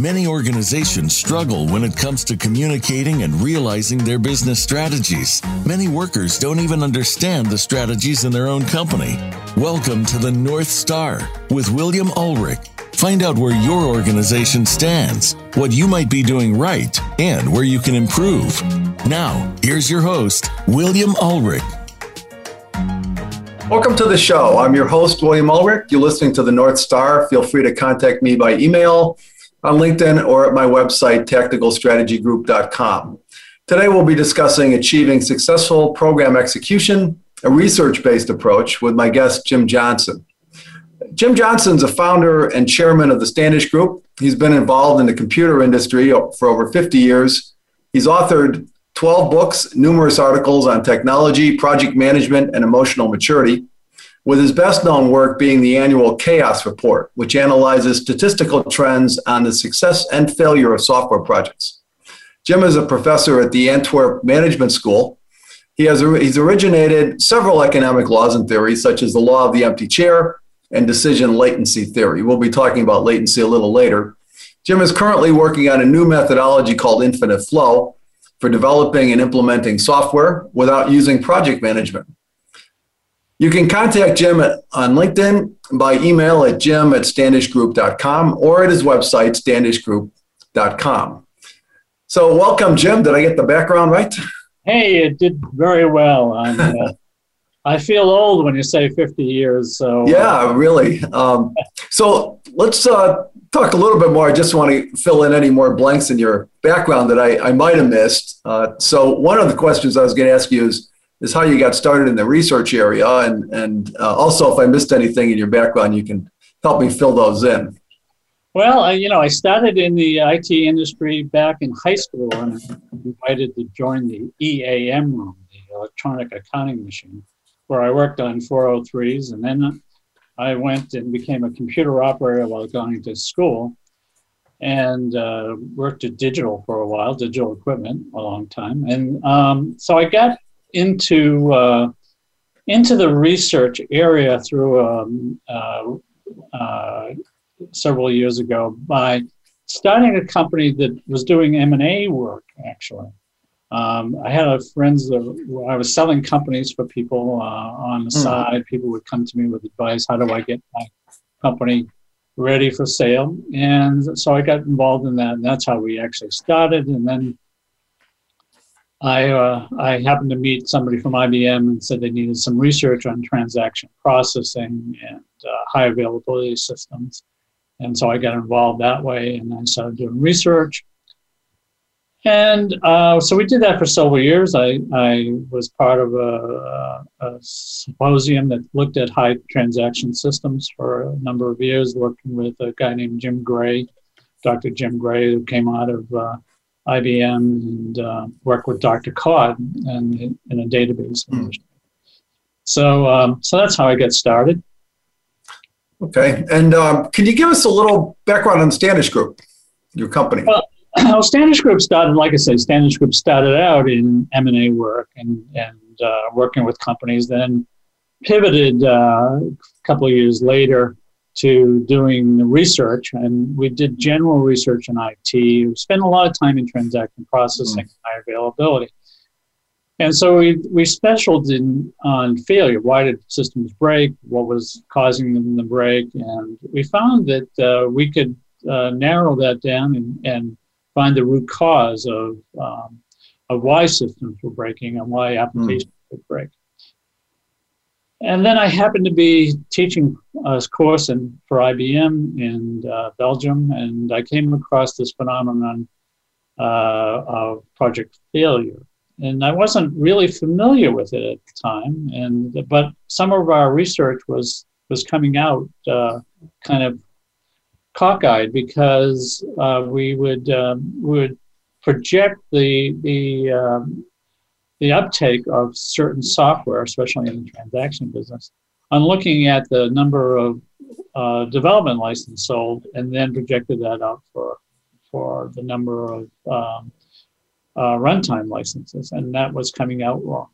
Many organizations struggle when it comes to communicating and realizing their business strategies. Many workers don't even understand the strategies in their own company. Welcome to the North Star with William Ulrich. Find out where your organization stands, what you might be doing right, and where you can improve. Now, here's your host, William Ulrich. Welcome to the show. I'm your host, William Ulrich. You're listening to the North Star. Feel free to contact me by email on LinkedIn or at my website, tacticalstrategygroup.com. Today, we'll be discussing achieving successful program execution, a research based approach, with my guest, Jim Johnson. Jim Johnson's a founder and chairman of the Standish Group. He's been involved in the computer industry for over 50 years. He's authored 12 books, numerous articles on technology, project management, and emotional maturity with his best known work being the annual Chaos Report, which analyzes statistical trends on the success and failure of software projects. Jim is a professor at the Antwerp Management School. He has he's originated several economic laws and theories, such as the law of the empty chair and decision latency theory. We'll be talking about latency a little later. Jim is currently working on a new methodology called infinite flow for developing and implementing software without using project management. You can contact Jim on LinkedIn by email at jim at standishgroup.com or at his website, standishgroup.com. So, welcome, Jim. Did I get the background right? Hey, it did very well. Uh, I feel old when you say 50 years. So uh, yeah, really. Um, so let's uh, talk a little bit more. I just want to fill in any more blanks in your background that I, I might have missed. Uh, so one of the questions I was going to ask you is is how you got started in the research area. And, and uh, also, if I missed anything in your background, you can help me fill those in. Well, I, you know, I started in the IT industry back in high school and I invited to join the EAM room, the electronic accounting machine, where I worked on 403s. And then I went and became a computer operator while going to school and uh, worked at digital for a while, digital equipment, a long time. And um, so I got into uh, into the research area through um, uh, uh, several years ago by starting a company that was doing M and A work. Actually, um, I had a friends that I was selling companies for people uh, on the mm. side. People would come to me with advice: How do I get my company ready for sale? And so I got involved in that, and that's how we actually started. And then I, uh, I happened to meet somebody from IBM and said they needed some research on transaction processing and uh, high availability systems. And so I got involved that way and I started doing research. And uh, so we did that for several years. I, I was part of a, a, symposium that looked at high transaction systems for a number of years, working with a guy named Jim Gray, Dr. Jim Gray, who came out of uh, IBM and uh, work with Dr. Codd and in, in a database. Mm. So, um, so that's how I get started. Okay, and um, can you give us a little background on Standish Group, your company? Well, well, Standish Group started, like I said, Standish Group started out in M and A work and and uh, working with companies. Then pivoted uh, a couple of years later to doing research, and we did general research in IT. We spent a lot of time in transaction processing, mm-hmm. high availability. And so we, we specialized in on failure. Why did systems break? What was causing them to break? And we found that uh, we could uh, narrow that down and, and find the root cause of, um, of why systems were breaking and why applications mm. would break. And then I happened to be teaching a course in, for IBM in uh, Belgium, and I came across this phenomenon uh, of project failure. And I wasn't really familiar with it at the time, and but some of our research was was coming out uh, kind of cockeyed because uh, we would um, would project the the um, the uptake of certain software, especially in the transaction business, on looking at the number of uh, development licenses sold and then projected that out for for the number of um, uh, runtime licenses, and that was coming out wrong.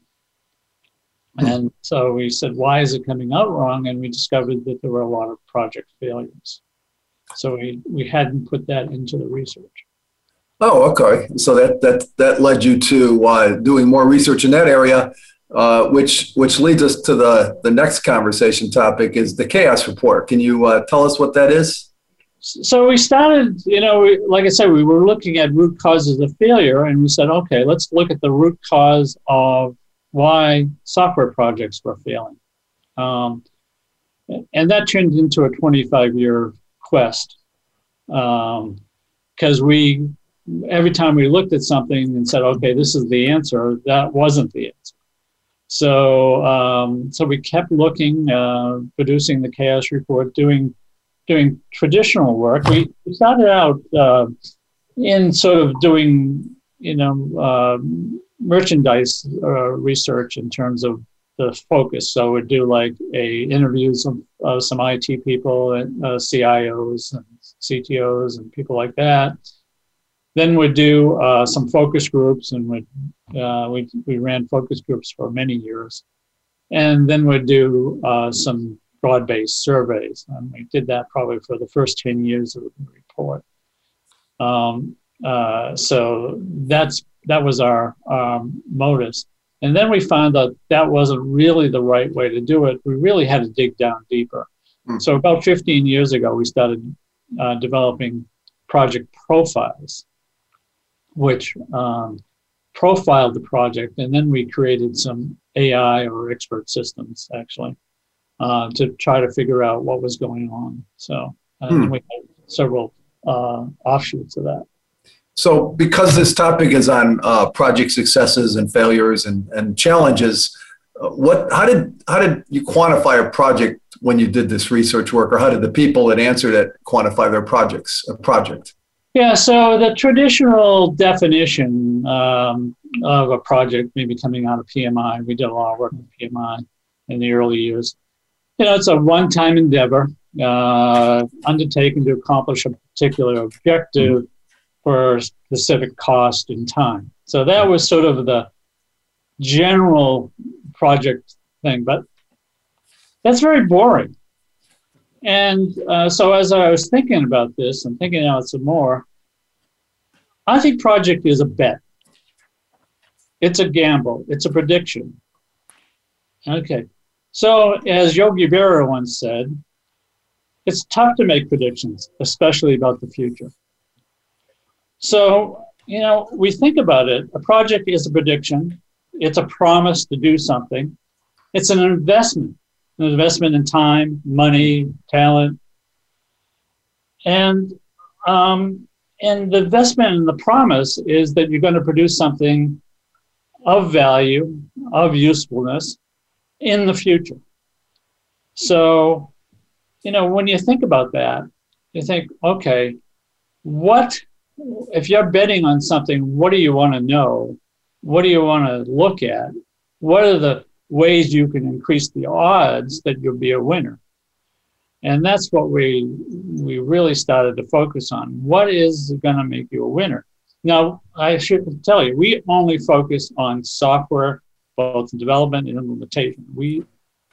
Hmm. And so we said, why is it coming out wrong? And we discovered that there were a lot of project failures. So we, we hadn't put that into the research. Oh, okay. So that that that led you to uh, doing more research in that area, uh, which which leads us to the the next conversation topic is the chaos report. Can you uh, tell us what that is? So we started, you know, we, like I said, we were looking at root causes of failure, and we said, okay, let's look at the root cause of why software projects were failing. Um, and that turned into a 25 year quest because um, we every time we looked at something and said okay this is the answer that wasn't the answer so um, so we kept looking uh, producing the chaos report doing doing traditional work we started out uh, in sort of doing you know uh, merchandise uh, research in terms of the focus. So we'd do like a interviews of, of some IT people and uh, CIOs and CTOs and people like that. Then we'd do uh, some focus groups, and we uh, we we ran focus groups for many years, and then we'd do uh, some broad-based surveys, and we did that probably for the first ten years of the report. Um, uh, so that's that was our um, modus. And then we found that that wasn't really the right way to do it. We really had to dig down deeper. Mm. So about 15 years ago, we started uh, developing project profiles, which um, profiled the project, and then we created some AI or expert systems actually uh, to try to figure out what was going on. So mm. we had several uh, offshoots of that. So, because this topic is on uh, project successes and failures and, and challenges, uh, what how did how did you quantify a project when you did this research work, or how did the people that answered it quantify their projects a project? Yeah, so the traditional definition um, of a project, maybe coming out of PMI, we did a lot of work with PMI in the early years. You know, it's a one-time endeavor uh, undertaken to accomplish a particular objective. Mm-hmm for specific cost and time. So that was sort of the general project thing, but that's very boring. And uh, so as I was thinking about this and thinking out some more, I think project is a bet. It's a gamble. It's a prediction. Okay. So as Yogi Berra once said, it's tough to make predictions, especially about the future. So, you know, we think about it a project is a prediction, it's a promise to do something, it's an investment, an investment in time, money, talent. And, um, and the investment in the promise is that you're going to produce something of value, of usefulness in the future. So, you know, when you think about that, you think, okay, what if you're betting on something, what do you want to know? What do you want to look at? What are the ways you can increase the odds that you'll be a winner? And that's what we we really started to focus on. What is going to make you a winner? Now, I should tell you, we only focus on software, both development and implementation. We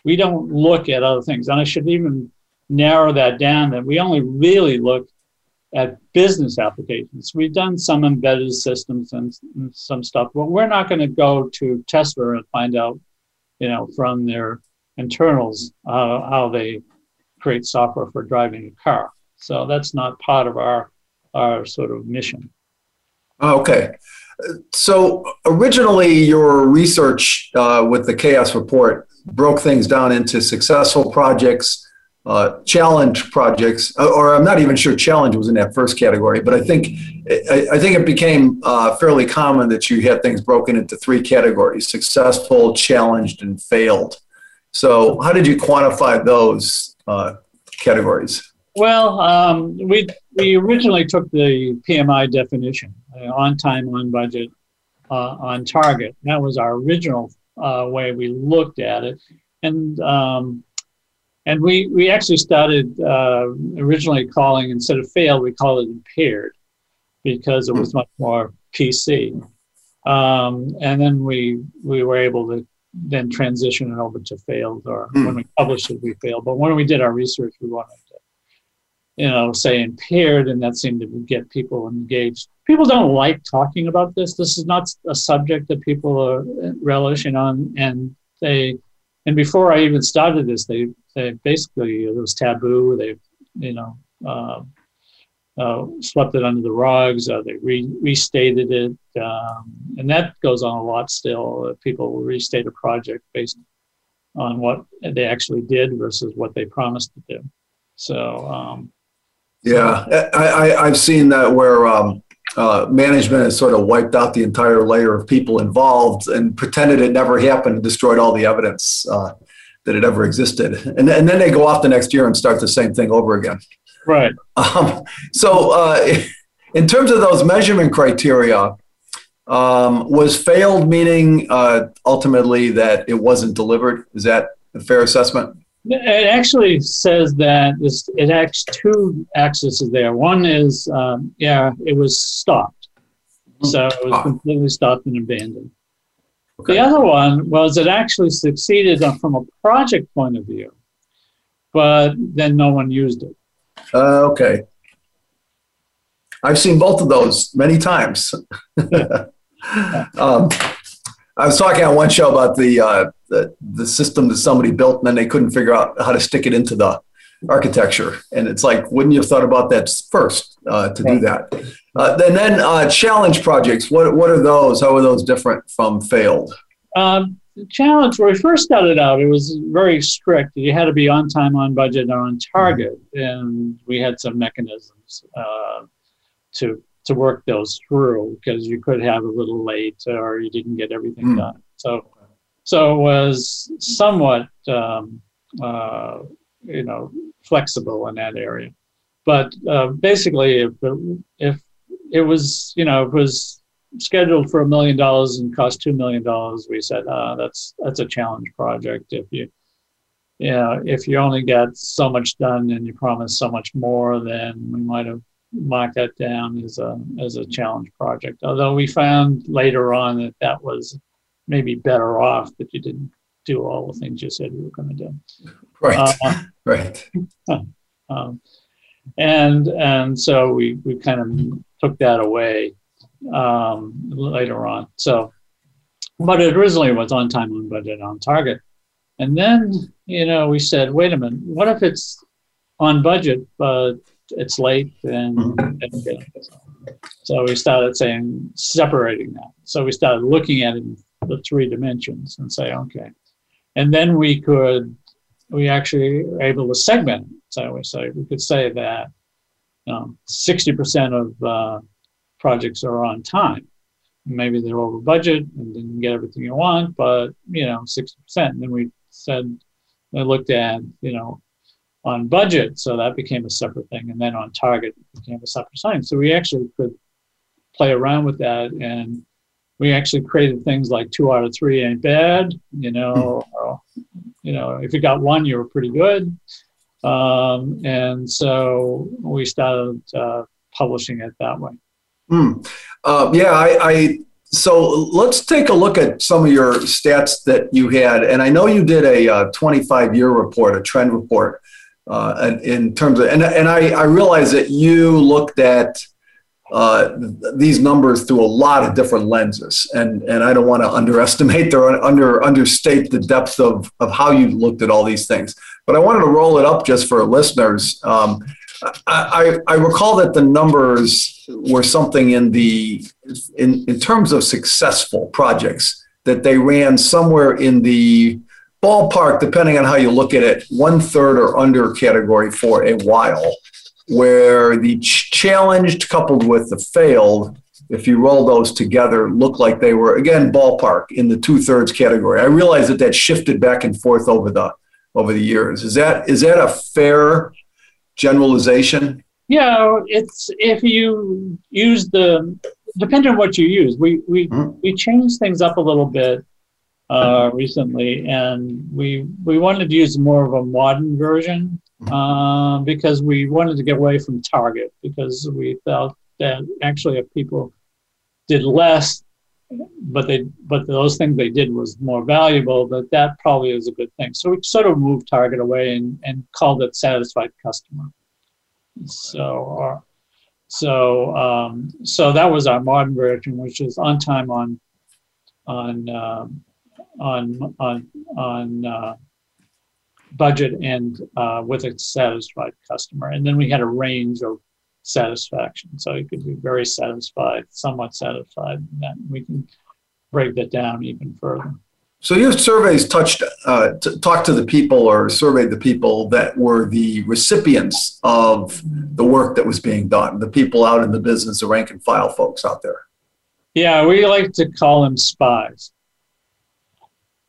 we don't look at other things. And I should even narrow that down that we only really look at business applications. We've done some embedded systems and, and some stuff, but we're not going to go to Tesla and find out, you know, from their internals uh, how they create software for driving a car. So that's not part of our our sort of mission. Okay. So originally, your research uh, with the Chaos Report broke things down into successful projects uh, challenge projects, uh, or I'm not even sure challenge was in that first category, but I think I, I think it became uh, fairly common that you had things broken into three categories: successful, challenged, and failed. So, how did you quantify those uh, categories? Well, um, we we originally took the PMI definition: uh, on time, on budget, uh, on target. That was our original way we looked at it, and um, and we, we actually started uh, originally calling, instead of failed, we called it impaired because it was hmm. much more PC. Um, and then we, we were able to then transition it over to failed, or mm. when we published it, we failed. But when we did our research, we wanted to you know, say impaired, and that seemed to get people engaged. People don't like talking about this. This is not a subject that people are relishing on, and they, and before I even started this, they, they basically it was taboo. They, you know, uh, uh, swept it under the rugs. Uh, they re- restated it, um, and that goes on a lot still. People will restate a project based on what they actually did versus what they promised to do. So, um, yeah, I, I, have seen that where um, uh, management has sort of wiped out the entire layer of people involved and pretended it never happened and destroyed all the evidence uh, that it ever existed. And, and then they go off the next year and start the same thing over again. Right. Um, so, uh, in terms of those measurement criteria, um, was failed meaning uh, ultimately that it wasn't delivered? Is that a fair assessment? It actually says that this, it has two axes there. One is, um, yeah, it was stopped. So it was ah. completely stopped and abandoned. Okay. The other one was it actually succeeded from a project point of view, but then no one used it. Uh, okay. I've seen both of those many times. um, I was talking on one show about the, uh, the the system that somebody built, and then they couldn't figure out how to stick it into the architecture. And it's like, wouldn't you have thought about that first uh, to do that? Uh, and then uh, challenge projects. What what are those? How are those different from failed? Um, challenge when we first started out, it was very strict. You had to be on time, on budget, and on target, and we had some mechanisms uh, to to work those through because you could have a little late or you didn't get everything mm. done. So, so it was somewhat, um, uh, you know, flexible in that area. But uh, basically, if it, if it was, you know, it was scheduled for a million dollars and cost two million dollars, we said uh, that's that's a challenge project. If you, you know, if you only got so much done and you promised so much more, then we might have mark that down as a as a challenge project. Although we found later on that that was maybe better off that you didn't do all the things you said you were going to do. Right. Uh, right. um, and and so we we kind of took that away um, later on. So, but it originally was on time, on budget, on target. And then, you know, we said, wait a minute, what if it's on budget, but it's late and, mm-hmm. so we started saying separating that. So we started looking at it in the three dimensions and say okay. And then we could we actually were able to segment it. so we say we could say that um, 60% of uh, projects are on time. Maybe they're over budget and didn't get everything you want but you know 60% and then we said I looked at you know on budget, so that became a separate thing, and then on target became a separate sign. So we actually could play around with that, and we actually created things like two out of three ain't bad, you know, hmm. or, you know, if you got one, you were pretty good, um, and so we started uh, publishing it that way. Mm. Uh, yeah, I, I so let's take a look at some of your stats that you had. And I know you did a, a uh, 25 year report, a trend report uh, in terms of, and, and I, I realize that you looked at uh, these numbers through a lot of different lenses, and, and I don't want to underestimate or under understate the depth of, of how you looked at all these things. But I wanted to roll it up just for listeners. Um, I, I, I recall that the numbers were something in the in, in terms of successful projects that they ran somewhere in the ballpark, depending on how you look at it, one third or under category for a while, where the challenged coupled with the failed, if you roll those together, look like they were again ballpark in the two thirds category. I realize that that shifted back and forth over the over the years. Is that is that a fair generalization? Yeah, it's if you use the depending on what you use. We we mm-hmm. we change things up a little bit uh, recently, and we we wanted to use more of a modern version uh, because we wanted to get away from Target because we felt that actually if people did less, but they but those things they did was more valuable, that that probably is a good thing. So we sort of moved Target away and, and called it satisfied customer. So, uh, so, um, so that was our modern version, which is on time on, on, um, on, on, on uh, budget and uh, with a satisfied customer. And then we had a range of satisfaction. So you could be very satisfied, somewhat satisfied, and then we can break that down even further. So your surveys touched, uh, t- talked to the people or surveyed the people that were the recipients of the work that was being done, the people out in the business, the rank and file folks out there. Yeah, we like to call them spies.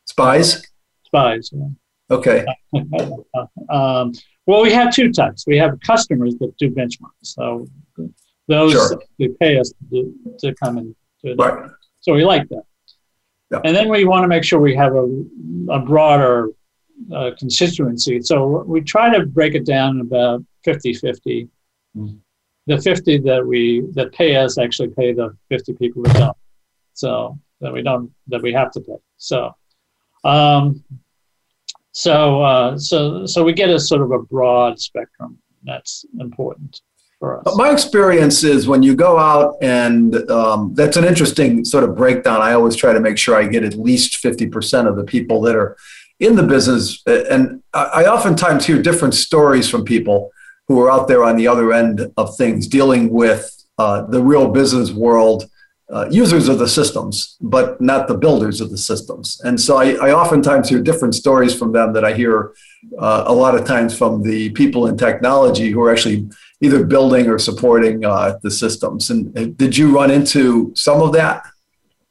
Spies? Spies. Yeah. Okay. um, well, we have two types. We have customers that do benchmarks. So those Sure. they pay us to, to come and do it. Right. So we like that. Yeah. And then we want to make sure we have a, a broader uh, constituency. So we try to break it down about 50 50. Mhm. The 50 that we that pay us actually pay the 50 people who don't. So that we don't that we have to pay. So um, so uh, so so we get a sort of a broad spectrum. That's important for us. But my experience is when you go out and um, that's an interesting sort of breakdown. I always try to make sure I get at least 50% of the people that are in the business. And I I oftentimes hear different stories from people who are out there on the other end of things, dealing with uh, the real business world, uh, users of the systems, but not the builders of the systems. And so I, I oftentimes hear different stories from them that I hear uh, a lot of times from the people in technology who are actually either building or supporting uh, the systems. And uh, did you run into some of that?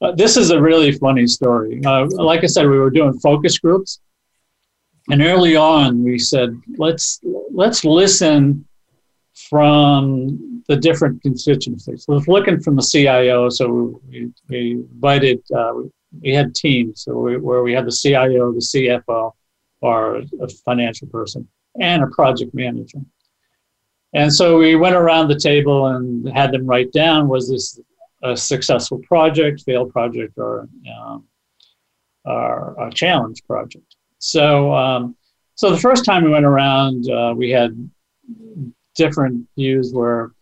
Uh, this is a really funny story. Uh, like I said, we were doing focus groups, and early on we said let's let's listen from the different constituencies. We were looking from the CIO, so we, we invited uh, we had teams so we, where we had the CIO, the CFO, or a financial person, and a project manager. And so we went around the table and had them write down was this a successful project, failed project, or, um, or a challenge project. So, um, so the first time we went around, uh, we had different views where,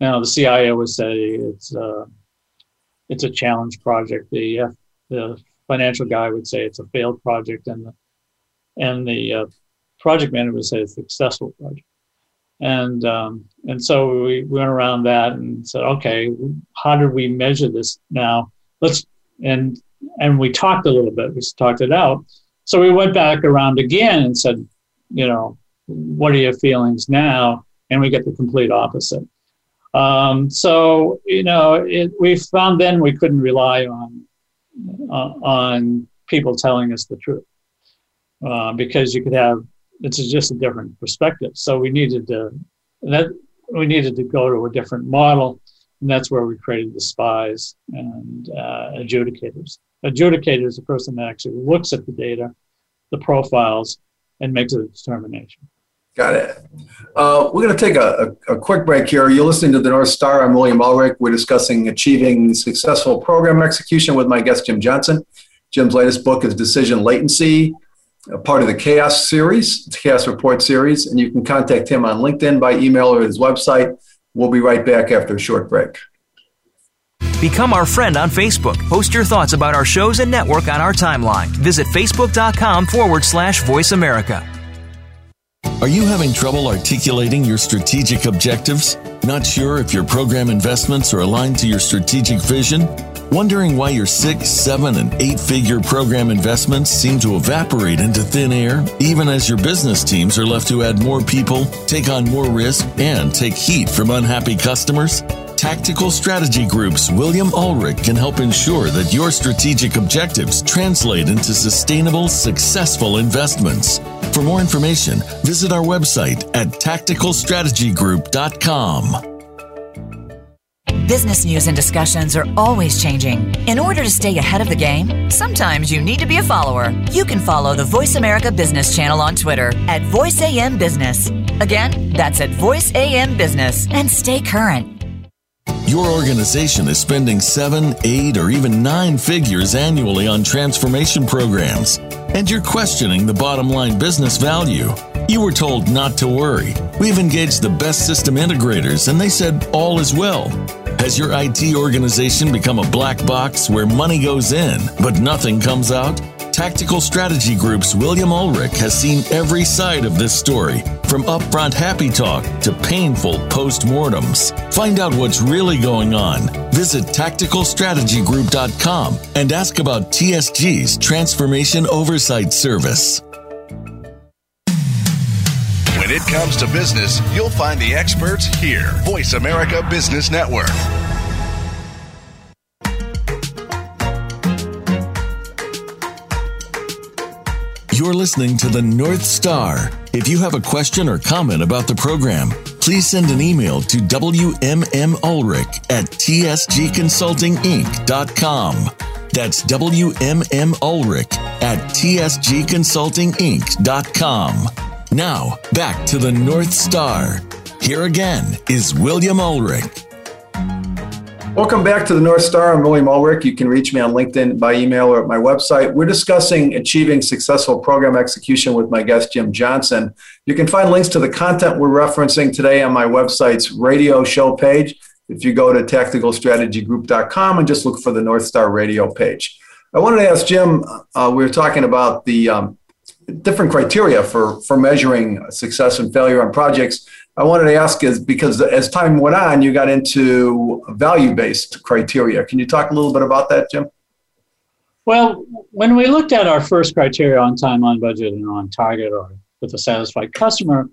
you know, the CIO would say it's uh, it's a challenge project. The uh, the financial guy would say it's a failed project, and the and the uh, project manager would say it's a successful project. And um, and so we went around that and said, okay, how did we measure this now? Let's and and we talked a little bit. We talked it out. So we went back around again and said, you know, what are your feelings now? And we get the complete opposite. Um, so you know, it, we found then we couldn't rely on uh, on people telling us the truth uh, because you could have it's just a different perspective. So we needed to that we needed to go to a different model, and that's where we created the spies and uh, adjudicators. Adjudicator is the person that actually looks at the data, the profiles, and makes a determination. Got it. Uh, we're going to take a, a, a, quick break here. You're listening to the North Star. I'm William Ulrich. We're discussing achieving successful program execution with my guest, Jim Johnson. Jim's latest book is Decision Latency, a part of the Chaos series, the Chaos Report series, and you can contact him on LinkedIn by email or his website. We'll be right back after a short break. Become our friend on Facebook. Post your thoughts about our shows and network on our timeline. Visit facebook.com forward slash voice America. Are you having trouble articulating your strategic objectives? Not sure if your program investments are aligned to your strategic vision? Wondering why your six, seven, and eight figure program investments seem to evaporate into thin air, even as your business teams are left to add more people, take on more risk, and take heat from unhappy customers? Tactical Strategy Group's William Ulrich can help ensure that your strategic objectives translate into sustainable, successful investments. For more information, visit our website at tacticalstrategygroup.com. Business news and discussions are always changing. In order to stay ahead of the game, sometimes you need to be a follower. You can follow the Voice America Business channel on Twitter at VoiceAM Business. Again, that's at VoiceAM Business and stay current. Your organization is spending seven, eight, or even nine figures annually on transformation programs, and you're questioning the bottom line business value. You were told not to worry. We've engaged the best system integrators and they said all is well. Has your IT organization become a black box where money goes in, but nothing comes out? Tactical Strategy Group's William Ulrich has seen every side of this story, from upfront happy talk to painful postmortems. Find out what's really going on. Visit tacticalstrategygroup.com and ask about TSG's Transformation Oversight Service. When it comes to business, you'll find the experts here. Voice America Business Network. You're listening to the North Star. If you have a question or comment about the program, please send an email to WMMUlrich at tsgconsultinginc.com. That's WMMUlrich at tsgconsultinginc.com. Now, back to the North Star. Here again is William Ulrich. Welcome back to the North Star. I'm William Ulrich. You can reach me on LinkedIn by email or at my website. We're discussing achieving successful program execution with my guest, Jim Johnson. You can find links to the content we're referencing today on my website's radio show page. If you go to tacticalstrategygroup.com and just look for the North Star radio page. I wanted to ask Jim, uh, we were talking about the um, different criteria for, for measuring success and failure on projects. I wanted to ask is because as time went on, you got into value based criteria. Can you talk a little bit about that, Jim? Well, when we looked at our first criteria on time, on budget, and on target, or with a satisfied customer,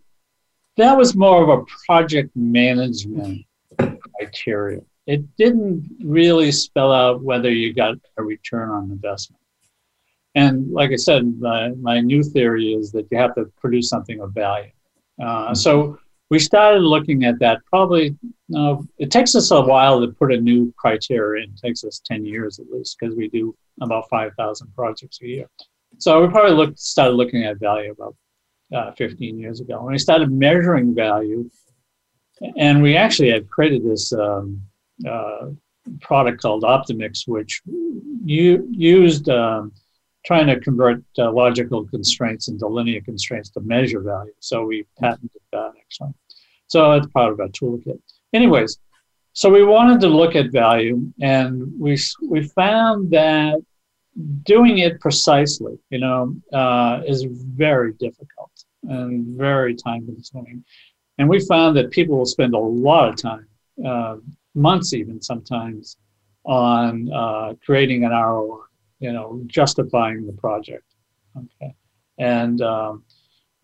that was more of a project management criteria. It didn't really spell out whether you got a return on investment. And like I said, my, my new theory is that you have to produce something of value. Uh, so we started looking at that probably uh, it takes us a while to put a new criteria in. It takes us 10 years at least because we do about 5000 projects a year. So we probably looked started looking at value about uh, 15 years ago when we started measuring value and we actually had created this um, uh, product called optimix which you used um, trying to convert uh, logical constraints into linear constraints to measure value. So we patented that actually. So it's part of our toolkit. Anyways, so we wanted to look at value, and we we found that doing it precisely, you know, uh, is very difficult and very time consuming. And we found that people will spend a lot of time, uh, months even sometimes, on uh, creating an ROI you know, justifying the project. Okay, and um,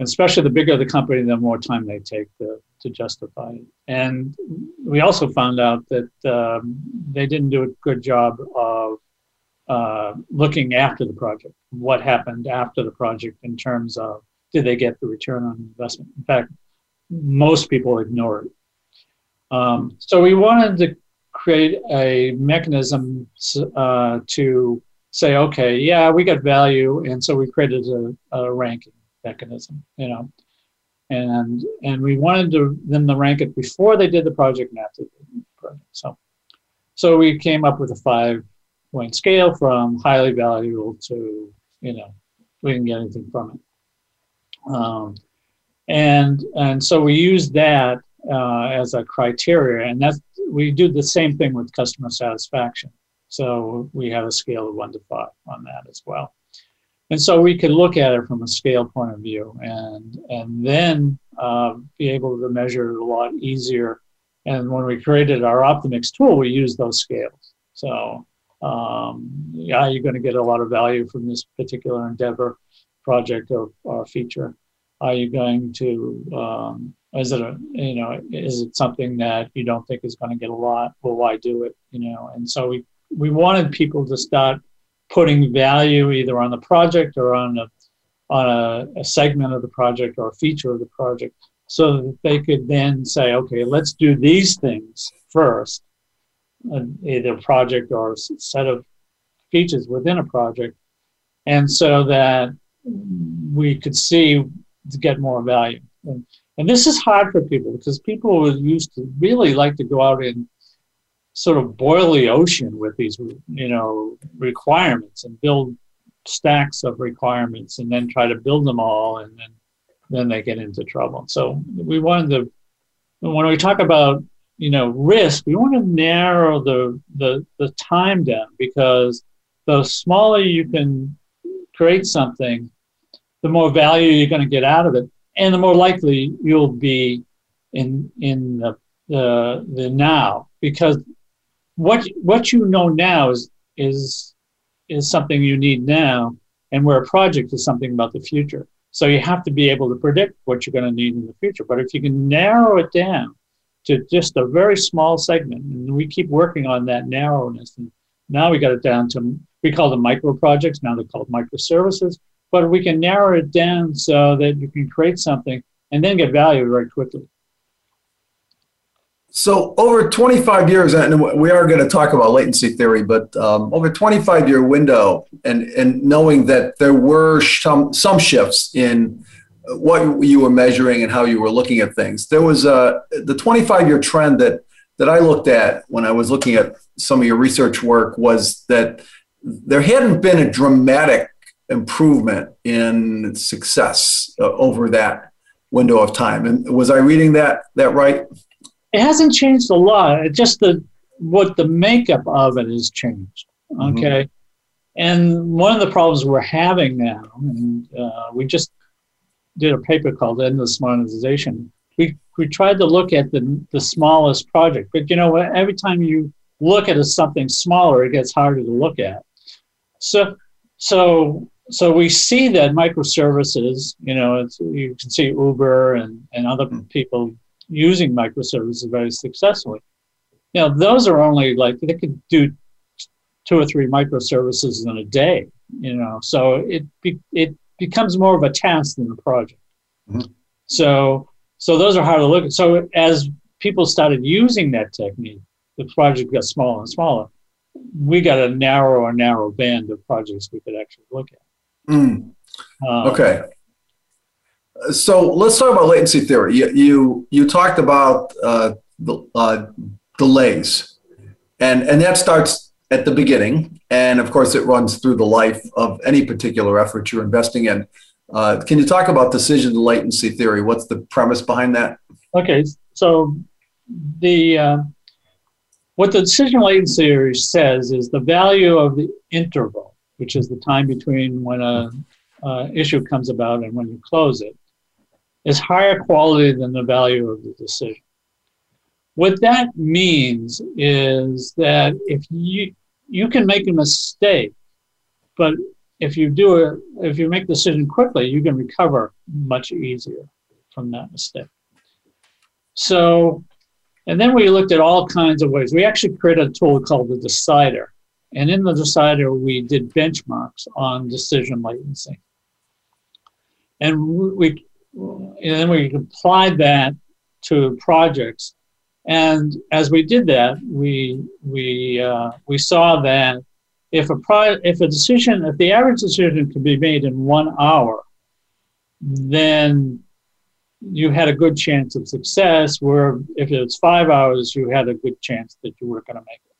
especially the bigger the company, the more time they take to, to justify it. And we also found out that um, they didn't do a good job of uh, looking after the project. What happened after the project in terms of did they get the return on investment? In fact, most people ignore it. Um, so we wanted to create a mechanism uh, to say, okay, yeah, we got value, and so we created a, a ranking mechanism, you know, and and we wanted to, them to rank it before they did the project and after the project. So, so we came up with a five point scale from highly valuable to, you know, we didn't get anything from it. Um, and and so we used that uh, as a criteria, and that's we do the same thing with customer satisfaction. So we have a scale of one to five on that as well. And so we could look at it from a scale point of view and, and then uh, be able to measure it a lot easier. And when we created our Optimix tool, we used those scales. So um, yeah, you're going to get a lot of value from this particular endeavor, project, or, or feature. Are you going to um, is it a you know is it something that you don't think is going to get a lot well why do it you know and so we we wanted people to start putting value either on the project or on a on a, a, segment of the project or a feature of the project so that they could then say okay let's do these things first uh, either project or a set of features within a project and so that we could see to get more value. And, and this is hard for people because people used to really like to go out and sort of boil the ocean with these, you know, requirements and build stacks of requirements and then try to build them all and then then they get into trouble. So we wanted to, when we talk about you know risk, we want to narrow the the the time down because the smaller you can create something, the more value you're going to get out of it, and the more likely you'll be in in the the, the now because what what you know now is is is something you need now, and where a project is something about the future. So you have to be able to predict what you're going to need in the future. But if you can narrow it down to just a very small segment, and we keep working on that narrowness, and now we got it down to we call them micro projects. Now they're called microservices. But we can narrow it down so that you can create something and then get value very quickly. So over 25 years, and we are going to talk about latency theory, but um, over 25 year window, and and knowing that there were some some shifts in what you were measuring and how you were looking at things, there was a the 25 year trend that that I looked at when I was looking at some of your research work was that there hadn't been a dramatic improvement in success uh, over that window of time. And was I reading that that right? It hasn't changed a lot. It's just the what the makeup of it has changed. Mm-hmm. Okay. Mm-hmm. And one of the problems we're having now, and uh, we just did a paper called Endless Modernization. We, we tried to look at the, the smallest project, but you know, every time you look at a, something smaller, it gets harder to look at. So, so, so we see that microservices, you know, you can see Uber and, and other mm-hmm. people using microservices very successfully. You know, those are only like they could do two or three microservices in a day. You know, so it be, it becomes more of a task than a project. Mm-hmm. So so those are hard to look at. So as people started using that technique, the project got smaller and smaller. We got a narrow and narrow band of projects we could actually look at. Mm. Um, okay so let's talk about latency theory. You you, you talked about uh, the, uh, delays, and and that starts at the beginning, and of course it runs through the life of any particular effort you're investing in. Uh, can you talk about decision latency theory? What's the premise behind that? Okay, so the uh, what the decision latency theory says is the value of the interval, which is the time between when a uh, issue comes about and when you close it, is higher quality than the value of the decision. What that means is that if you you can make a mistake, but if you do it, if you make the decision quickly, you can recover much easier from that mistake. So, and then we looked at all kinds of ways. We actually created a tool called the Decider. And in the Decider, we did benchmarks on decision latency. And we and then we applied that to projects. And as we did that, we we uh, we saw that if a pro- if a decision, if the average decision could be made in one hour, then you had a good chance of success. Where if it's five hours, you had a good chance that you were going to make it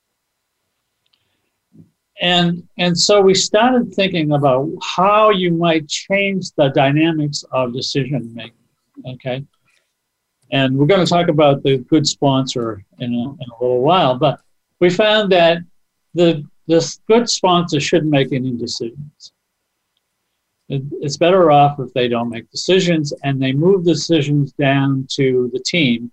and and so we started thinking about how you might change the dynamics of decision making okay? And we're going to talk about the good sponsor in a, in a little while but we found that the this good sponsor shouldn't make any decisions. It, it's better off if they don't make decisions and they move decisions down to the team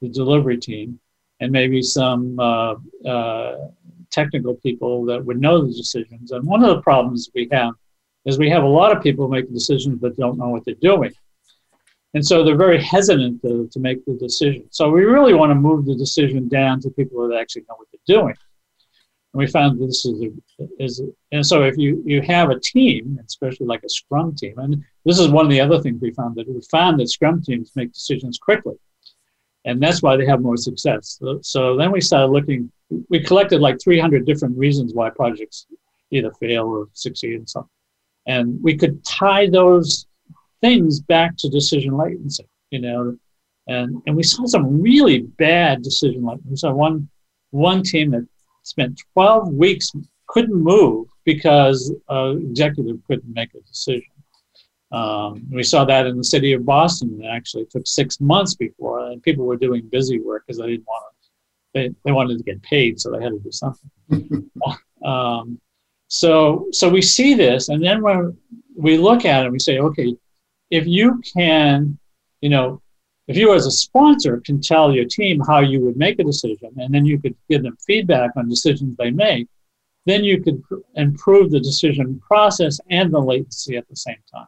the delivery team and maybe some uh, uh, technical people that would know the decisions. And one of the problems we have is we have a lot of people making decisions but don't know what they're doing. And so they're very hesitant to, to make the decision. So we really want to move the decision down to people that actually know what they're doing. And we found this is, a, is a, and so if you, you have a team, especially like a scrum team, and this is one of the other things we found that we found that scrum teams make decisions quickly. And that's why they have more success. So, so then we started looking we collected like 300 different reasons why projects either fail or succeed and so and we could tie those things back to decision latency you know and and we saw some really bad decision latency we saw one one team that spent 12 weeks couldn't move because uh, executive couldn't make a decision Um, we saw that in the city of Boston. It actually took six months before, and people were doing busy work because they didn't want to. They, they wanted to get paid, so they had to do something. um, so so we see this, and then when we look at it, we say, okay, if you can, you know, if you as a sponsor can tell your team how you would make a decision, and then you could give them feedback on decisions they make, then you could improve the decision process and the latency at the same time.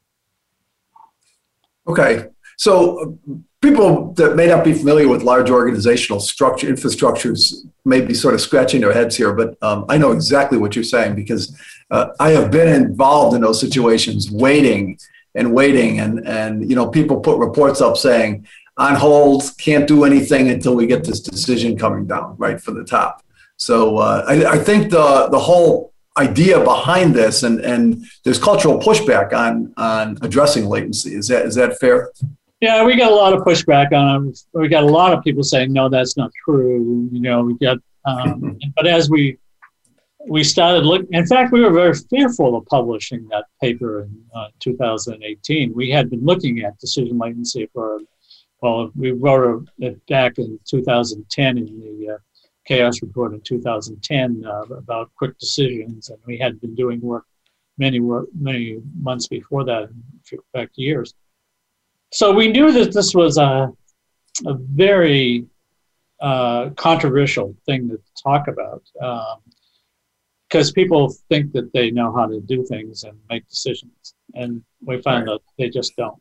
Okay, so people that may not be familiar with large organizational structure infrastructures may be sort of scratching their heads here, but um, I know exactly what you're saying because uh, I have been involved in those situations, waiting and waiting, and and you know people put reports up saying on hold, can't do anything until we get this decision coming down right from the top. So uh, I, I think the the whole idea behind this and and there's cultural pushback on on addressing latency. Is that is that fair? Yeah, we got a lot of pushback on it. We got a lot of people saying, no, that's not true. You know, we got, um, but as we we started looking, in fact, we were very fearful of publishing that paper in uh, 2018. We had been looking at decision latency for, well, we wrote it back in 2010 in the uh, Chaos Report in 2010 uh, about quick decisions, and we had been doing work many work many months before that, in fact, years so we knew that this was a, a very uh, controversial thing to talk about because um, people think that they know how to do things and make decisions, and we find right. that they just don't.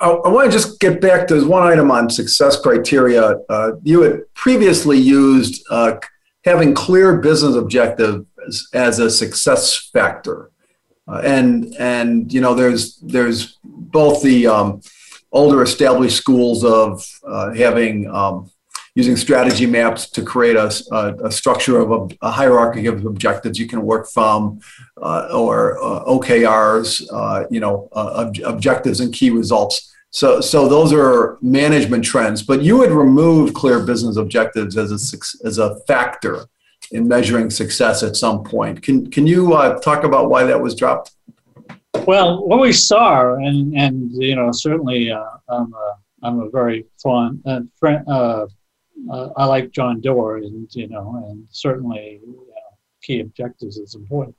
I, I, want to just get back to there's one item on success criteria. Uh, you had previously used uh, having clear business objectives as a success factor. Uh, and and you know there's there's both the um, older established schools of uh, having um, using strategy maps to create a, a, a structure of a, a, hierarchy of objectives you can work from, uh, or uh, OKRs, uh, you know, ob- objectives and key results. So, so those are management trends. But you would remove clear business objectives as a as a factor in measuring success at some point. Can can you uh, talk about why that was dropped? Well, what we saw, and and you know, certainly, uh, I'm a, I'm a very fond uh, friend. Uh, uh, I like John Doerr, and you know, and certainly, key objectives is important.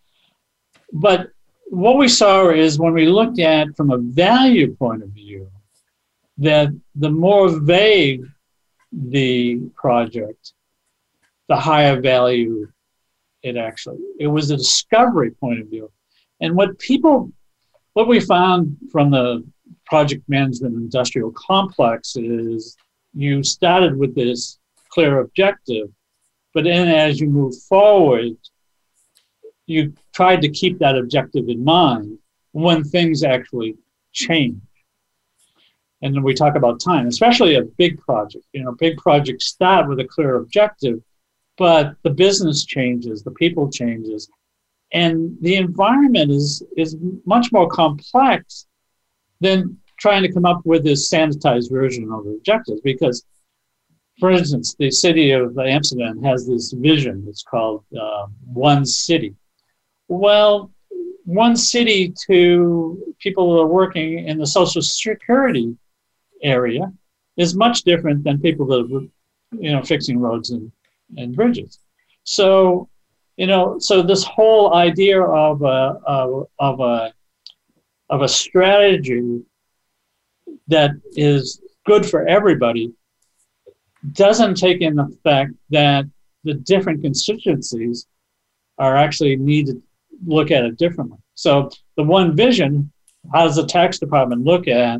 But what we saw is when we looked at from a value point of view, that the more vague the project, the higher value it actually. It was a discovery point of view. And what people, what we found from the project management industrial complex is you started with this clear objective, but then as you move forward, you tried to keep that objective in mind when things actually change. And then we talk about time, especially a big project. You know, big projects start with a clear objective, but the business changes, the people changes, and the environment is is much more complex than trying to come up with this sanitized version of the objectives. Because, for instance, the city of Amsterdam has this vision. It's called uh, one city. Well, one city to people who are working in the social security area is much different than people that are, you know, fixing roads and and bridges. So, you know, so this whole idea of a, of, of a, of a strategy that is good for everybody doesn't take in the fact that the different constituencies are actually need to look at it differently. So the one vision, how does the tax department look at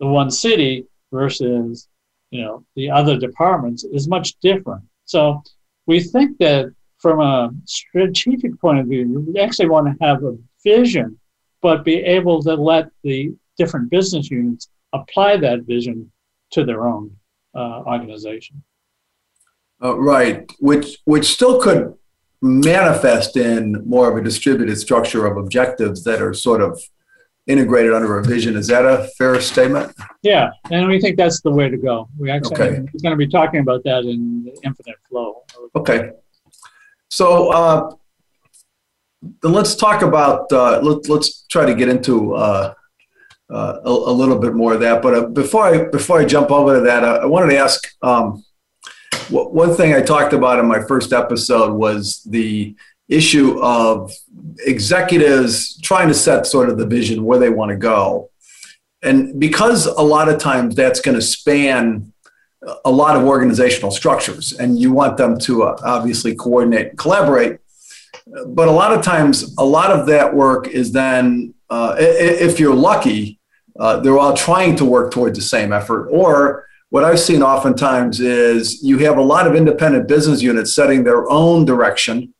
the one city versus you know the other departments is much different. So we think that from a strategic point of view, we actually want to have a vision, but be able to let the different business units apply that vision to their own uh, organization. Uh, right, which which still could manifest in more of a distributed structure of objectives that are sort of integrated under a vision. Is that a fair statement? Yeah, and we think that's the way to go. We actually okay. we're going to be talking about that in Infinite Flow. Okay. So uh, then let's talk about uh, let, let's try to get into uh, uh, a, a, little bit more of that. But uh, before I before I jump over to that, I, I wanted to ask um, one thing I talked about in my first episode was the issue of executives trying to set sort of the vision where they want to go. And because a lot of times that's going to span a lot of organizational structures, and you want them to uh, obviously coordinate and collaborate. But a lot of times, a lot of that work is then, uh, if you're lucky, uh, they're all trying to work towards the same effort. Or what I've seen oftentimes is you have a lot of independent business units setting their own direction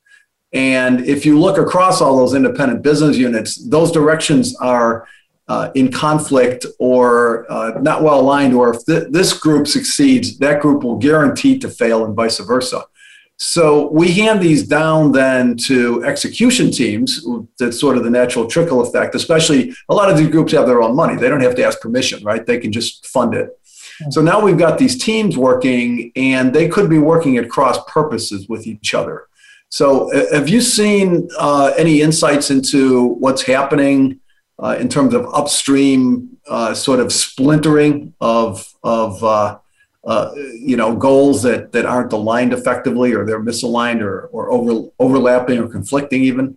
and if you look across all those independent business units, those directions are uh, in conflict or uh, not well aligned, or if th- this group succeeds, that group will guarantee to fail and vice versa. So we hand these down then to execution teams. That's sort of the natural trickle effect, especially a lot of these groups have their own money. They don't have to ask permission, right? They can just fund it. So now we've got these teams working and they could be working at cross purposes with each other. So, uh, have you seen uh, any insights into what's happening uh, in terms of upstream uh, sort of splintering of of uh, uh, you know goals that that aren't aligned effectively, or they're misaligned, or or over, overlapping, or conflicting even?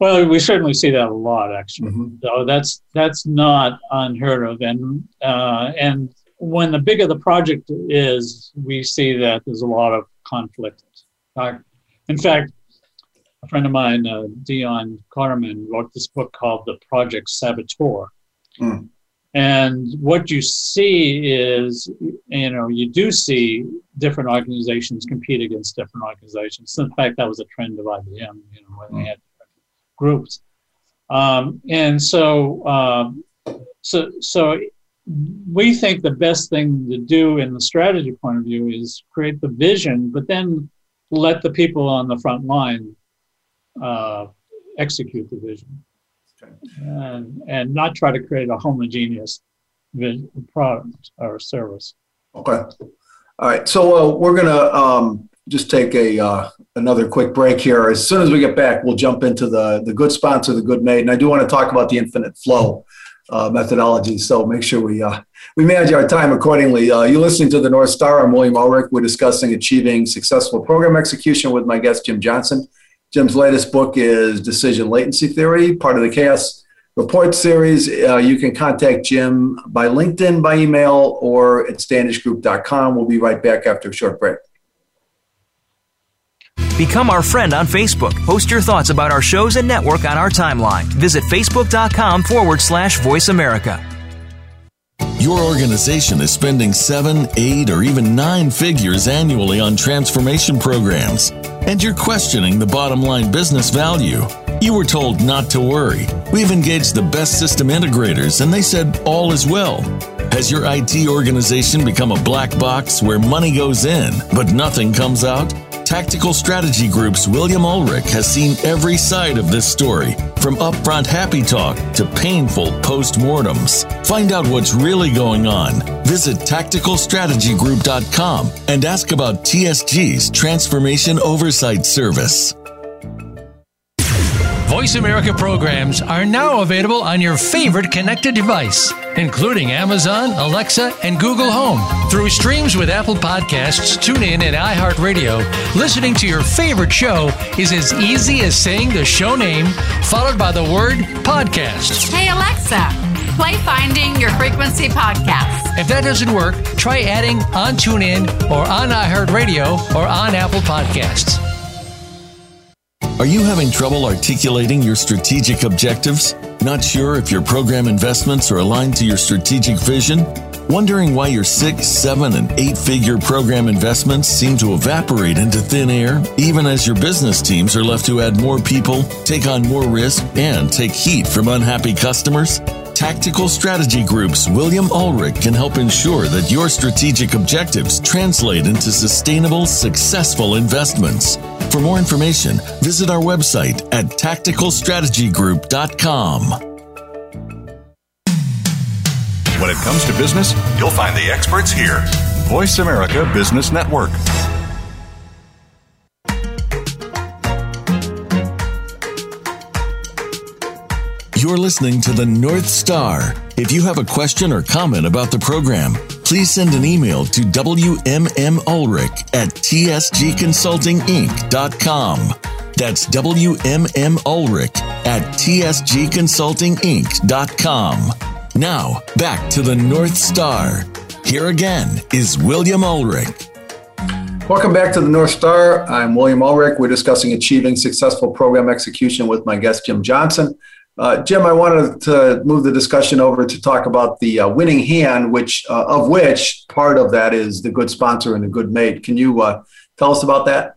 Well, we certainly see that a lot, actually. Mm-hmm. So that's that's not unheard of, and and when the bigger the project is, we see that there's a lot of conflict. In fact, a friend of mine, uh, Dion Carmen, wrote this book called The Project Saboteur. Mm. And what you see is, you know, you do see different organizations compete against different organizations. In fact, that was a trend of IBM, you know, when mm. they hmm. had groups. Um, and so, uh, so, so we think the best thing to do in the strategy point of view is create the vision, but then let the people on the front line uh, execute the vision okay. and, and not try to create a homogeneous product or service. Okay. All right. So uh, we're going to um, just take a uh, another quick break here. As soon as we get back, we'll jump into the, the good sponsor, the good mate. And I do want to talk about the infinite flow uh, methodology. So make sure we uh, we manage our time accordingly. Uh, you're listening to the North Star. I'm William Ulrich. We're discussing achieving successful program execution with my guest Jim Johnson. Jim's latest book is Decision Latency Theory, part of the Chaos Report series. Uh, you can contact Jim by LinkedIn, by email, or at standishgroup.com. We'll be right back after a short break. Become our friend on Facebook. Post your thoughts about our shows and network on our timeline. Visit facebook.com forward slash voice America. Your organization is spending seven, eight, or even nine figures annually on transformation programs, and you're questioning the bottom line business value. You were told not to worry. We've engaged the best system integrators, and they said all is well. Has your IT organization become a black box where money goes in, but nothing comes out? Tactical Strategy Group's William Ulrich has seen every side of this story, from upfront happy talk to painful post-mortems. Find out what's really going on. Visit tacticalstrategygroup.com and ask about TSG's Transformation Oversight Service. Voice America programs are now available on your favorite connected device, including Amazon, Alexa, and Google Home. Through streams with Apple Podcasts, TuneIn, and iHeartRadio, listening to your favorite show is as easy as saying the show name followed by the word podcast. Hey, Alexa, play Finding Your Frequency podcast. If that doesn't work, try adding on TuneIn or on iHeartRadio or on Apple Podcasts. Are you having trouble articulating your strategic objectives? Not sure if your program investments are aligned to your strategic vision? Wondering why your six, seven, and eight figure program investments seem to evaporate into thin air, even as your business teams are left to add more people, take on more risk, and take heat from unhappy customers? Tactical Strategy Group's William Ulrich can help ensure that your strategic objectives translate into sustainable, successful investments. For more information, visit our website at tacticalstrategygroup.com. When it comes to business, you'll find the experts here. Voice America Business Network. You're listening to the North Star. If you have a question or comment about the program, please send an email to WMMUlrich at TSGConsultingInc.com. That's WMMUlrich at TSGConsultingInc.com. Now, back to the North Star. Here again is William Ulrich. Welcome back to the North Star. I'm William Ulrich. We're discussing achieving successful program execution with my guest, Jim Johnson. Uh, Jim, I wanted to move the discussion over to talk about the uh, winning hand, which uh, of which part of that is the good sponsor and the good mate. Can you uh, tell us about that?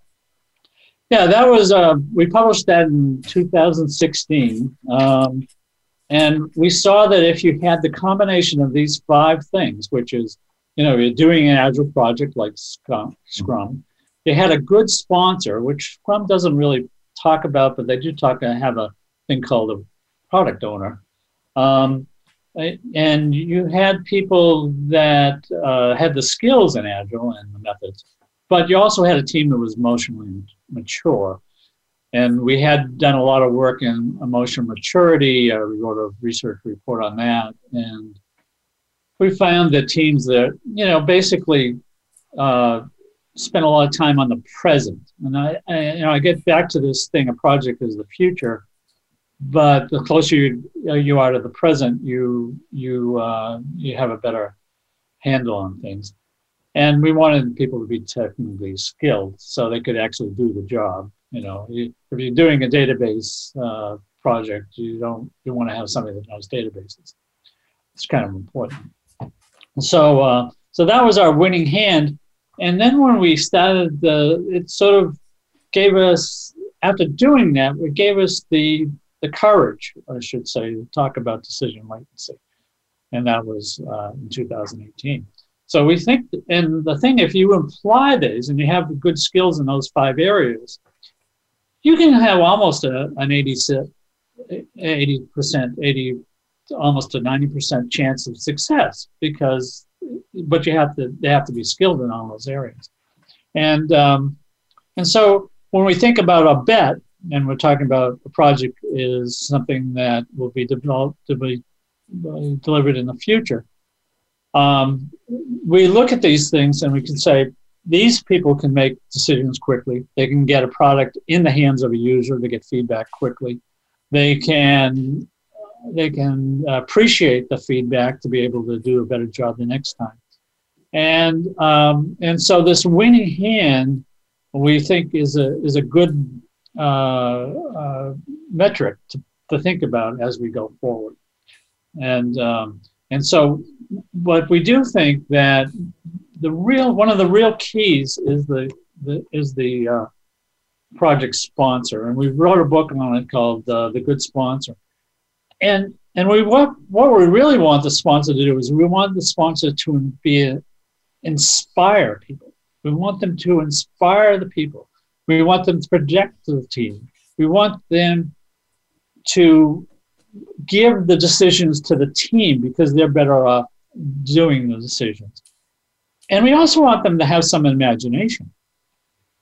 Yeah, that was uh, we published that in 2016, um, and we saw that if you had the combination of these five things, which is you know you're doing an agile project like Scrum, Scrum you had a good sponsor, which Scrum doesn't really talk about, but they do talk and have a thing called a product owner. Um, and you had people that uh, had the skills in Agile and the methods, but you also had a team that was emotionally mature. And we had done a lot of work in emotional maturity. Uh, we wrote a research report on that. And we found that teams that, you know, basically uh, spend a lot of time on the present. And I, I, you know, I get back to this thing, a project is the future but the closer you, you are to the present, you you uh, you have a better handle on things. And we wanted people to be technically skilled so they could actually do the job. You know, if you're doing a database uh, project, you don't you want to have somebody that knows databases. It's kind of important. So uh, so that was our winning hand. And then when we started the, it sort of gave us after doing that, it gave us the the courage, I should say, to talk about decision latency. And that was uh, in 2018. So we think, and the thing, if you apply these and you have good skills in those five areas, you can have almost a, an 80, 80%, 80, almost a 90% chance of success because, but you have to, they have to be skilled in all those areas. And, um, and so when we think about a bet, and we're talking about a project is something that will be developed to be uh, delivered in the future. Um, we look at these things and we can say these people can make decisions quickly. They can get a product in the hands of a user to get feedback quickly. They can they can appreciate the feedback to be able to do a better job the next time. And um, and so this winning hand we think is a is a good metric to, to think about as we go forward. And um, and so, but we do think that the real one of the real keys is the, the is the uh, project sponsor, and we wrote a book on it called uh, "The Good Sponsor." And and we what what we really want the sponsor to do is we want the sponsor to be a, inspire people. We want them to inspire the people. We want them to project to the team. We want them to give the decisions to the team because they're better off doing the decisions. And we also want them to have some imagination.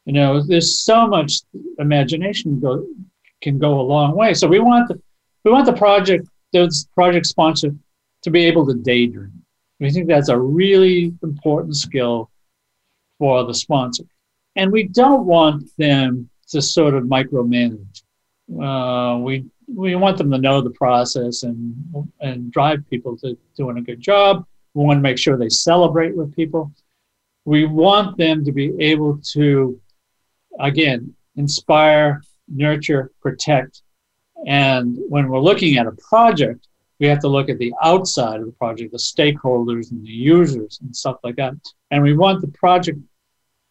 You know, there's so much imagination go, can go a long way. So we want the we want the project those project sponsor to be able to daydream. We think that's a really important skill for the sponsor. And we don't want them to sort of micromanage. Uh, we we want them to know the process and and drive people to doing a good job. We want to make sure they celebrate with people. We want them to be able to, again, inspire, nurture, protect. And when we're looking at a project, we have to look at the outside of the project, the stakeholders and the users and stuff like that. And we want the project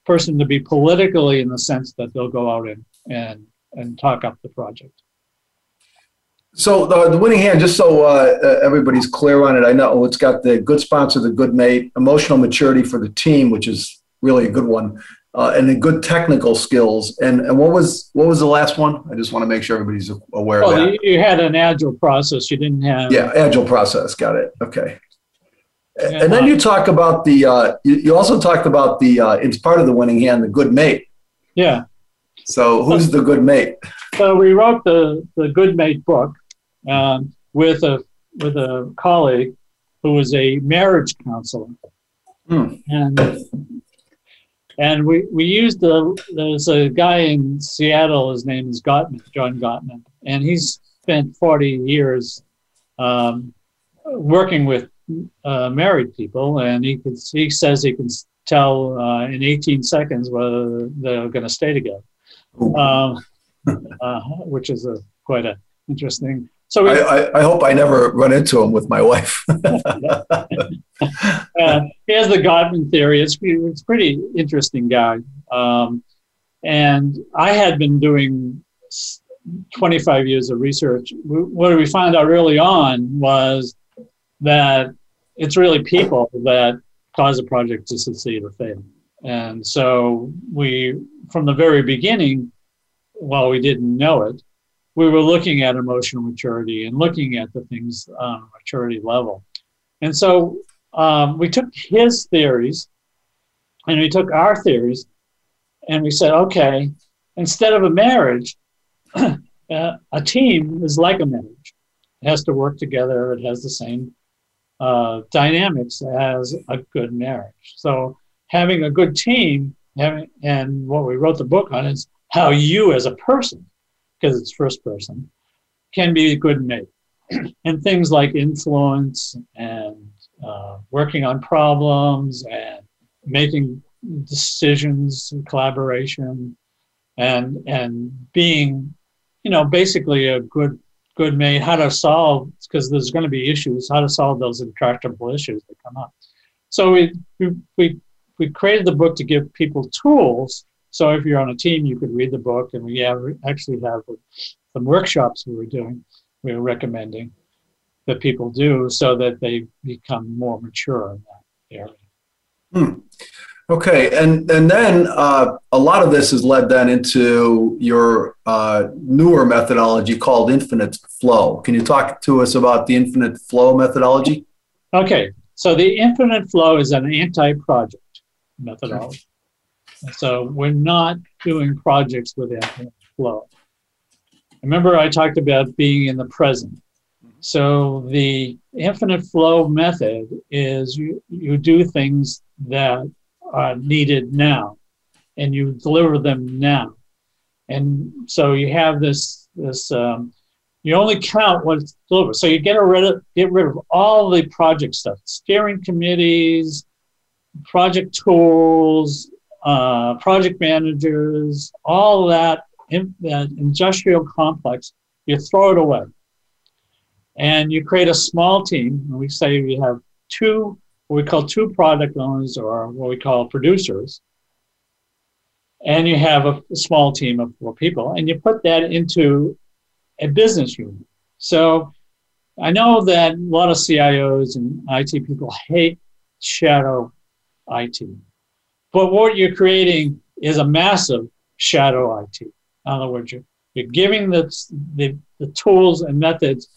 person to be politically in the sense that they'll go out and and and talk up the project. So the, the winning hand, just so uh, uh, everybody's clear on it, I know it's got the good sponsor, the good mate, emotional maturity for the team, which is really a good one, uh, and the good technical skills. And, and what was what was the last one? I just want to make sure everybody's aware well, of that. You had an agile process. You didn't have yeah, agile process. Got it. Okay. And then you talk about the, uh, you, you also talked about the, uh, it's part of the winning hand, the good mate. Yeah. So who's the good mate? So we wrote the, the good mate book. Um, with a with a colleague who was a marriage counselor, Hmm. and and we we used the there's a guy in Seattle. His name is Gottman, John Gottman, and he's spent 40 years um, working with uh, married people, and he can he says he can tell uh, in 18 seconds whether they're going to stay together, um, uh, which is a quite a interesting. So we, I, I, I hope I never run into him with my wife. uh, he has the Gottman theory. It's, it's a pretty interesting guy. Um, and I had been doing s- 25 years of research. What we found out early on was that it's really people that cause a project to succeed or fail. And so we, from the very beginning, while we didn't know it, we were looking at emotional maturity and looking at the things on a maturity level. And so um, we took his theories and we took our theories and we said, okay, instead of a marriage, uh, a team is like a marriage. It has to work together. It has the same uh, dynamics as a good marriage. So having a good team, having, and what we wrote the book on is how you as a person, because it's first person, can be a good mate. and things like influence and uh, working on problems and making decisions and collaboration and and being you know basically a good good mate how to solve because there's going to be issues how to solve those intractable issues that come up so we we we, created the book to give people tools so if you're on a team you could read the book and we have actually have some workshops we were doing we were recommending that people do so that they become more mature in that area. Hmm. Okay, and and then uh, a lot of this is led then into your uh, newer methodology called infinite flow. Can you talk to us about the infinite flow methodology? Okay, so the infinite flow is an anti-project methodology. So we're not doing projects with infinite flow. Remember, I talked about being in the present. So the infinite flow method is you, you do things that are needed now and you deliver them now. And so you have this, this um, you only count what's delivered. So you get rid of, get rid of all the project stuff, steering committees, project tools, uh, project managers, all that, in, that industrial complex, you throw it away and you create a small team. And we say we have two, what we call two product owners or what we call producers. And you have a, a small team of four people, and you put that into a business unit. So I know that a lot of CIOs and IT people hate shadow IT. But what you're creating is a massive shadow IT. In other words, you're, you're giving the, the, the tools and methods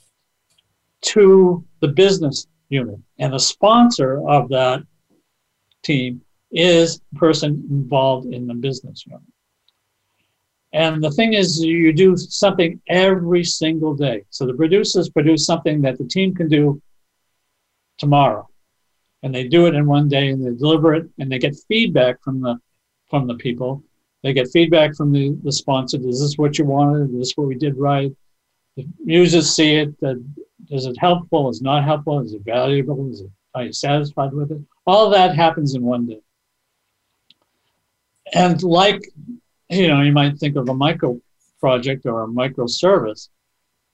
to the business unit. And the sponsor of that team is the person involved in the business unit. And the thing is, you do something every single day. So the producers produce something that the team can do tomorrow. And they do it in one day and they deliver it and they get feedback from the from the people. They get feedback from the, the sponsor. Is this what you wanted? Is this what we did right? The users see it. Is it helpful? Is not helpful? Is it valuable? Is it are you satisfied with it? All that happens in one day. And like, you know, you might think of a micro project or a microservice.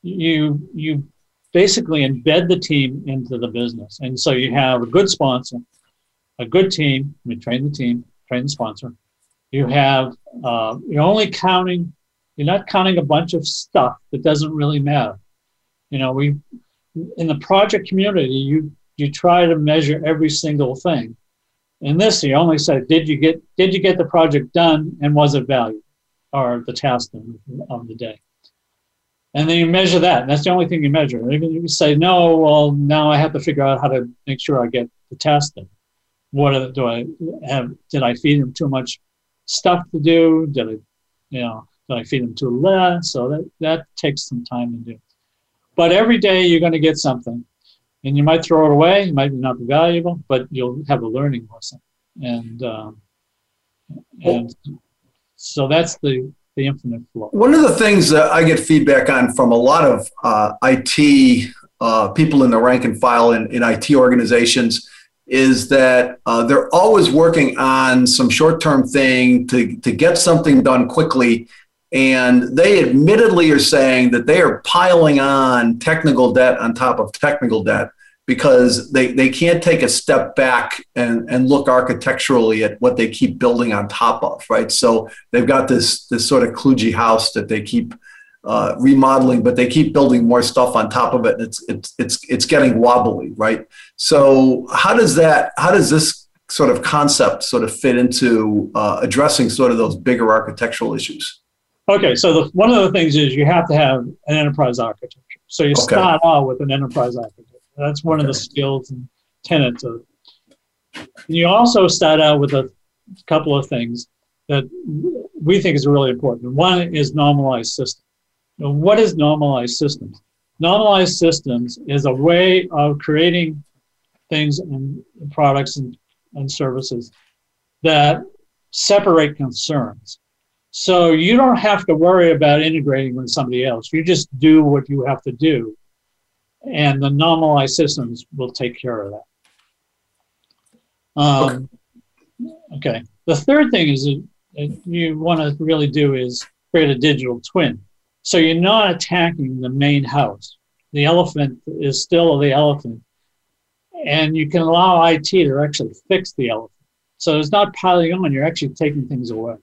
You you basically embed the team into the business, and so you have a good sponsor, a good team. You train the team, train the sponsor. You have uh, you're only counting. You're not counting a bunch of stuff that doesn't really matter. You know, we in the project community, you you try to measure every single thing. In this, you only say, did you get did you get the project done and was it valued, or the task of the day. And then you measure that. And that's the only thing you measure. If you say, no, well, now I have to figure out how to make sure I get the task done. What do I have? Did I feed them too much stuff to do? Did I, you know, did I feed them too less? So that that takes some time to do. But every day you're going to get something, and you might throw it away. It might not be valuable, but you'll have a learning lesson. And um, and so that's the the infinite flow. One of the things that I get feedback on from a lot of uh, IT uh, people in the rank and file in, in IT organizations is that uh, they're always working on some short-term thing to, to get something done quickly and they admittedly are saying that they are piling on technical debt on top of technical debt because they, they can't take a step back and, and look architecturally at what they keep building on top of, right? So they've got this, this sort of kludgy house that they keep uh, remodeling, but they keep building more stuff on top of it. And it's, it's, it's, it's getting wobbly, right? So how does that, how does this sort of concept sort of fit into uh, addressing sort of those bigger architectural issues? Okay, so the, one of the things is you have to have an enterprise architecture. So you okay. start out with an enterprise architecture. That's one okay. of the skills and tenets of. And you also start out with a couple of things that we think is really important. One is normalized systems. Now, what is normalized systems? Normalized systems is a way of creating things and products and, and services that separate concerns. So you don't have to worry about integrating with somebody else. You just do what you have to do, and the normalized systems will take care of that. Um, okay. The third thing is that you want to really do is create a digital twin. So you're not attacking the main house. The elephant is still the elephant, and you can allow IT to actually fix the elephant. So it's not piling on. You're actually taking things away.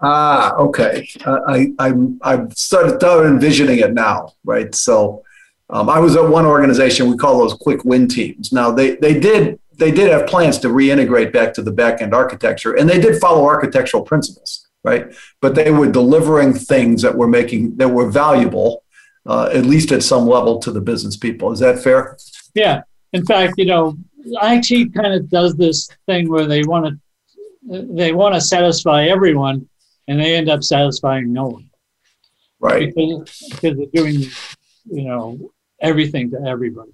Ah, okay. Uh, I, I'm I've started, started envisioning it now, right? So, um, I was at one organization. We call those quick win teams. Now they they did they did have plans to reintegrate back to the back end architecture, and they did follow architectural principles, right? But they were delivering things that were making that were valuable, uh, at least at some level, to the business people. Is that fair? Yeah. In fact, you know, IT kind of does this thing where they want to they want to satisfy everyone and they end up satisfying no one. Right. Because, because they're doing, you know, everything to everybody.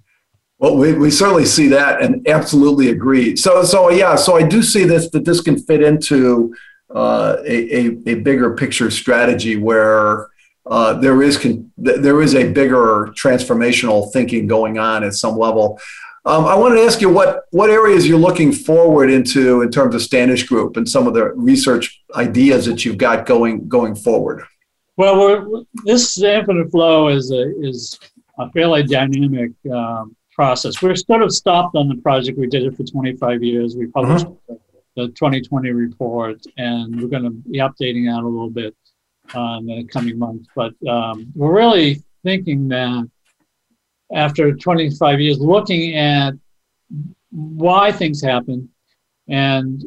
Well, we, we certainly see that and absolutely agree. So, so yeah, so I do see this that this can fit into uh, a, a, a, bigger picture strategy where uh, there is con- there is a bigger transformational thinking going on at some level. Um, I wanted to ask you what what areas you're looking forward into in terms of Standish Group and some of the research ideas that you've got going going forward. Well, this infinite flow is a is a fairly dynamic um, process. We're sort of stopped on the project. We did it for 25 years. We published uh-huh. the 2020 report, and we're going to be updating that a little bit uh, in the coming months. But um, we're really thinking that after 25 years looking at why things happen and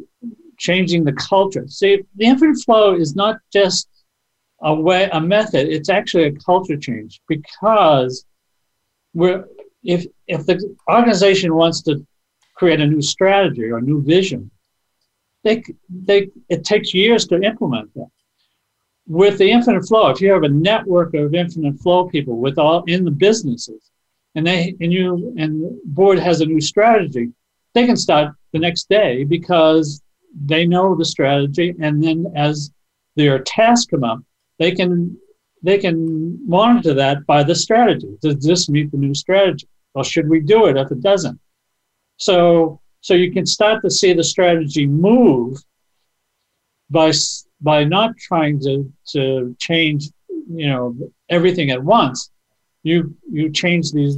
changing the culture. See, the infinite flow is not just a way, a method. It's actually a culture change because we're if if the organization wants to create a new strategy or a new vision, they they it takes years to implement that. With the infinite flow, if you have a network of infinite flow people with all in the businesses, and they and you and the board has a new strategy, they can start the next day because they know the strategy, and then as their tasks come up, they can they can monitor that by the strategy. Does this meet the new strategy? Well, should we do it if it doesn't? So so you can start to see the strategy move by by not trying to to change you know everything at once you you change these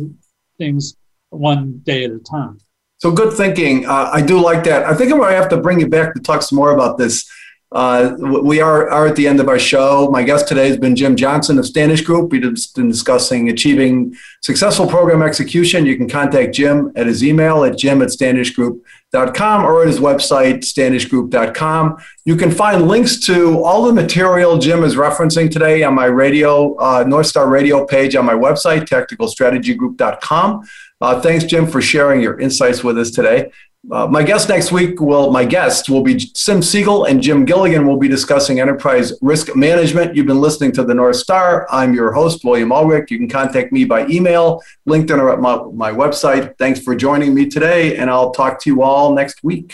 things one day at a time. So good thinking. Uh, I do like that. I think I'm going to have to bring you back to talk some more about this. Uh, we are, are at the end of our show. My guest today has been Jim Johnson of Standish Group. We've been discussing achieving successful program execution. You can contact Jim at his email at jim at standishgroup.com or at his website, standishgroup.com. You can find links to all the material Jim is referencing today on my radio, uh, North Star radio page on my website, tacticalstrategygroup.com. Uh, thanks, Jim, for sharing your insights with us today. Uh, my guest next week will, my guests will be Sim Siegel and Jim Gilligan. will be discussing enterprise risk management. You've been listening to the North Star. I'm your host, William Ulrich. You can contact me by email, LinkedIn, or at my, my website. Thanks for joining me today, and I'll talk to you all next week.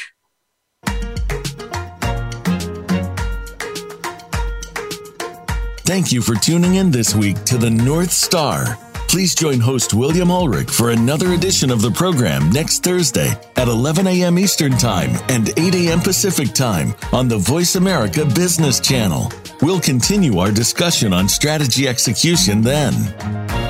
Thank you for tuning in this week to the North Star. Please join host William Ulrich for another edition of the program next Thursday at 11 a.m. Eastern Time and 8 a.m. Pacific Time on the Voice America Business Channel. We'll continue our discussion on strategy execution then.